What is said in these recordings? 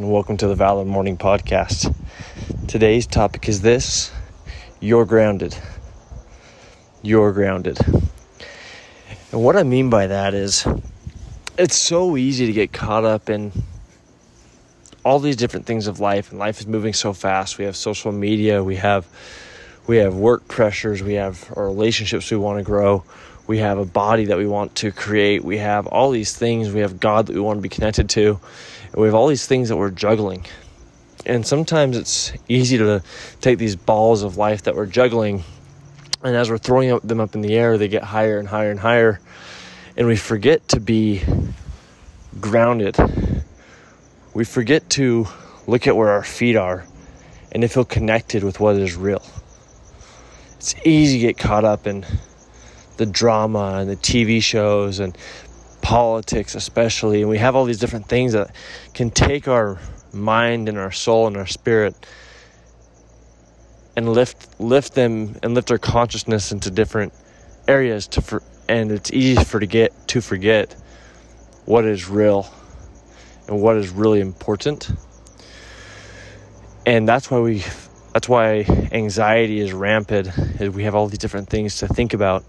and welcome to the Valor Morning Podcast. Today's topic is this You're grounded. You're grounded. And what I mean by that is, it's so easy to get caught up in all these different things of life, and life is moving so fast. We have social media, we have we have work pressures, we have our relationships we want to grow, we have a body that we want to create, we have all these things, we have God that we want to be connected to we have all these things that we're juggling. And sometimes it's easy to take these balls of life that we're juggling, and as we're throwing them up in the air, they get higher and higher and higher. And we forget to be grounded. We forget to look at where our feet are and to feel connected with what is real. It's easy to get caught up in the drama and the TV shows and politics especially and we have all these different things that can take our mind and our soul and our spirit and lift lift them and lift our consciousness into different areas to for, and it's easy for to get to forget what is real and what is really important. And that's why we that's why anxiety is rampant we have all these different things to think about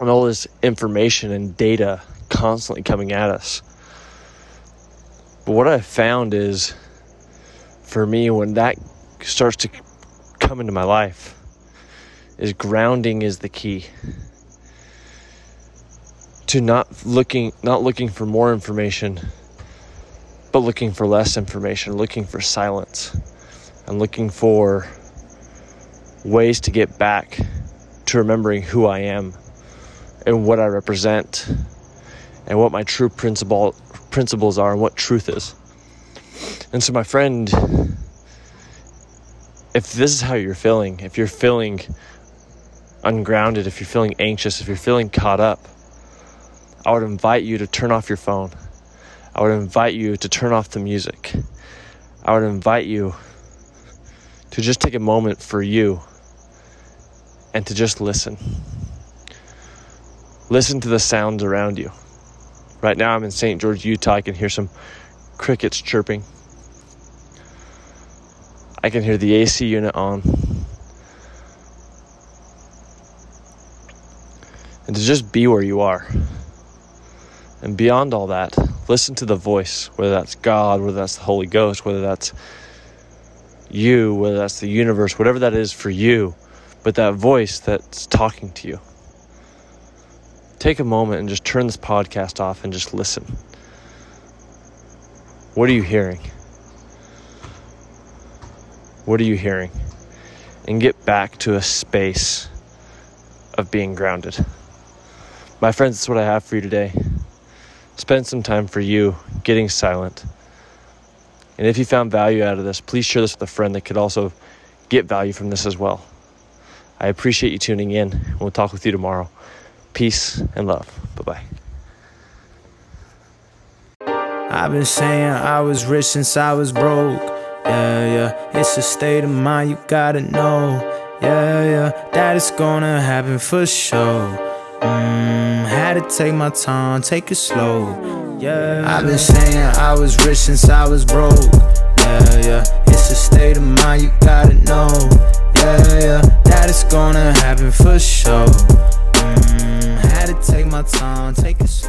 and all this information and data constantly coming at us. But what I've found is for me, when that starts to come into my life, is grounding is the key to not looking not looking for more information but looking for less information looking for silence and looking for ways to get back to remembering who I am and what I represent and what my true principle principles are and what truth is. And so my friend if this is how you're feeling, if you're feeling ungrounded, if you're feeling anxious, if you're feeling caught up, I would invite you to turn off your phone. I would invite you to turn off the music. I would invite you to just take a moment for you and to just listen. Listen to the sounds around you. Right now, I'm in St. George, Utah. I can hear some crickets chirping. I can hear the AC unit on. And to just be where you are. And beyond all that, listen to the voice, whether that's God, whether that's the Holy Ghost, whether that's you, whether that's the universe, whatever that is for you, but that voice that's talking to you take a moment and just turn this podcast off and just listen. What are you hearing? What are you hearing? And get back to a space of being grounded. My friends, that's what I have for you today. Spend some time for you getting silent. And if you found value out of this, please share this with a friend that could also get value from this as well. I appreciate you tuning in. We'll talk with you tomorrow. Peace and love. Bye bye. I've been saying I was rich since I was broke. Yeah, yeah. It's a state of mind, you gotta know. Yeah, yeah. That it's gonna happen for sure. Mmm, had to take my time, take it slow. Yeah, I've been saying I was rich since I was broke. Yeah, yeah. It's a state of mind, you gotta know. Yeah, yeah. That it's gonna happen for sure had to take my time, take it slow.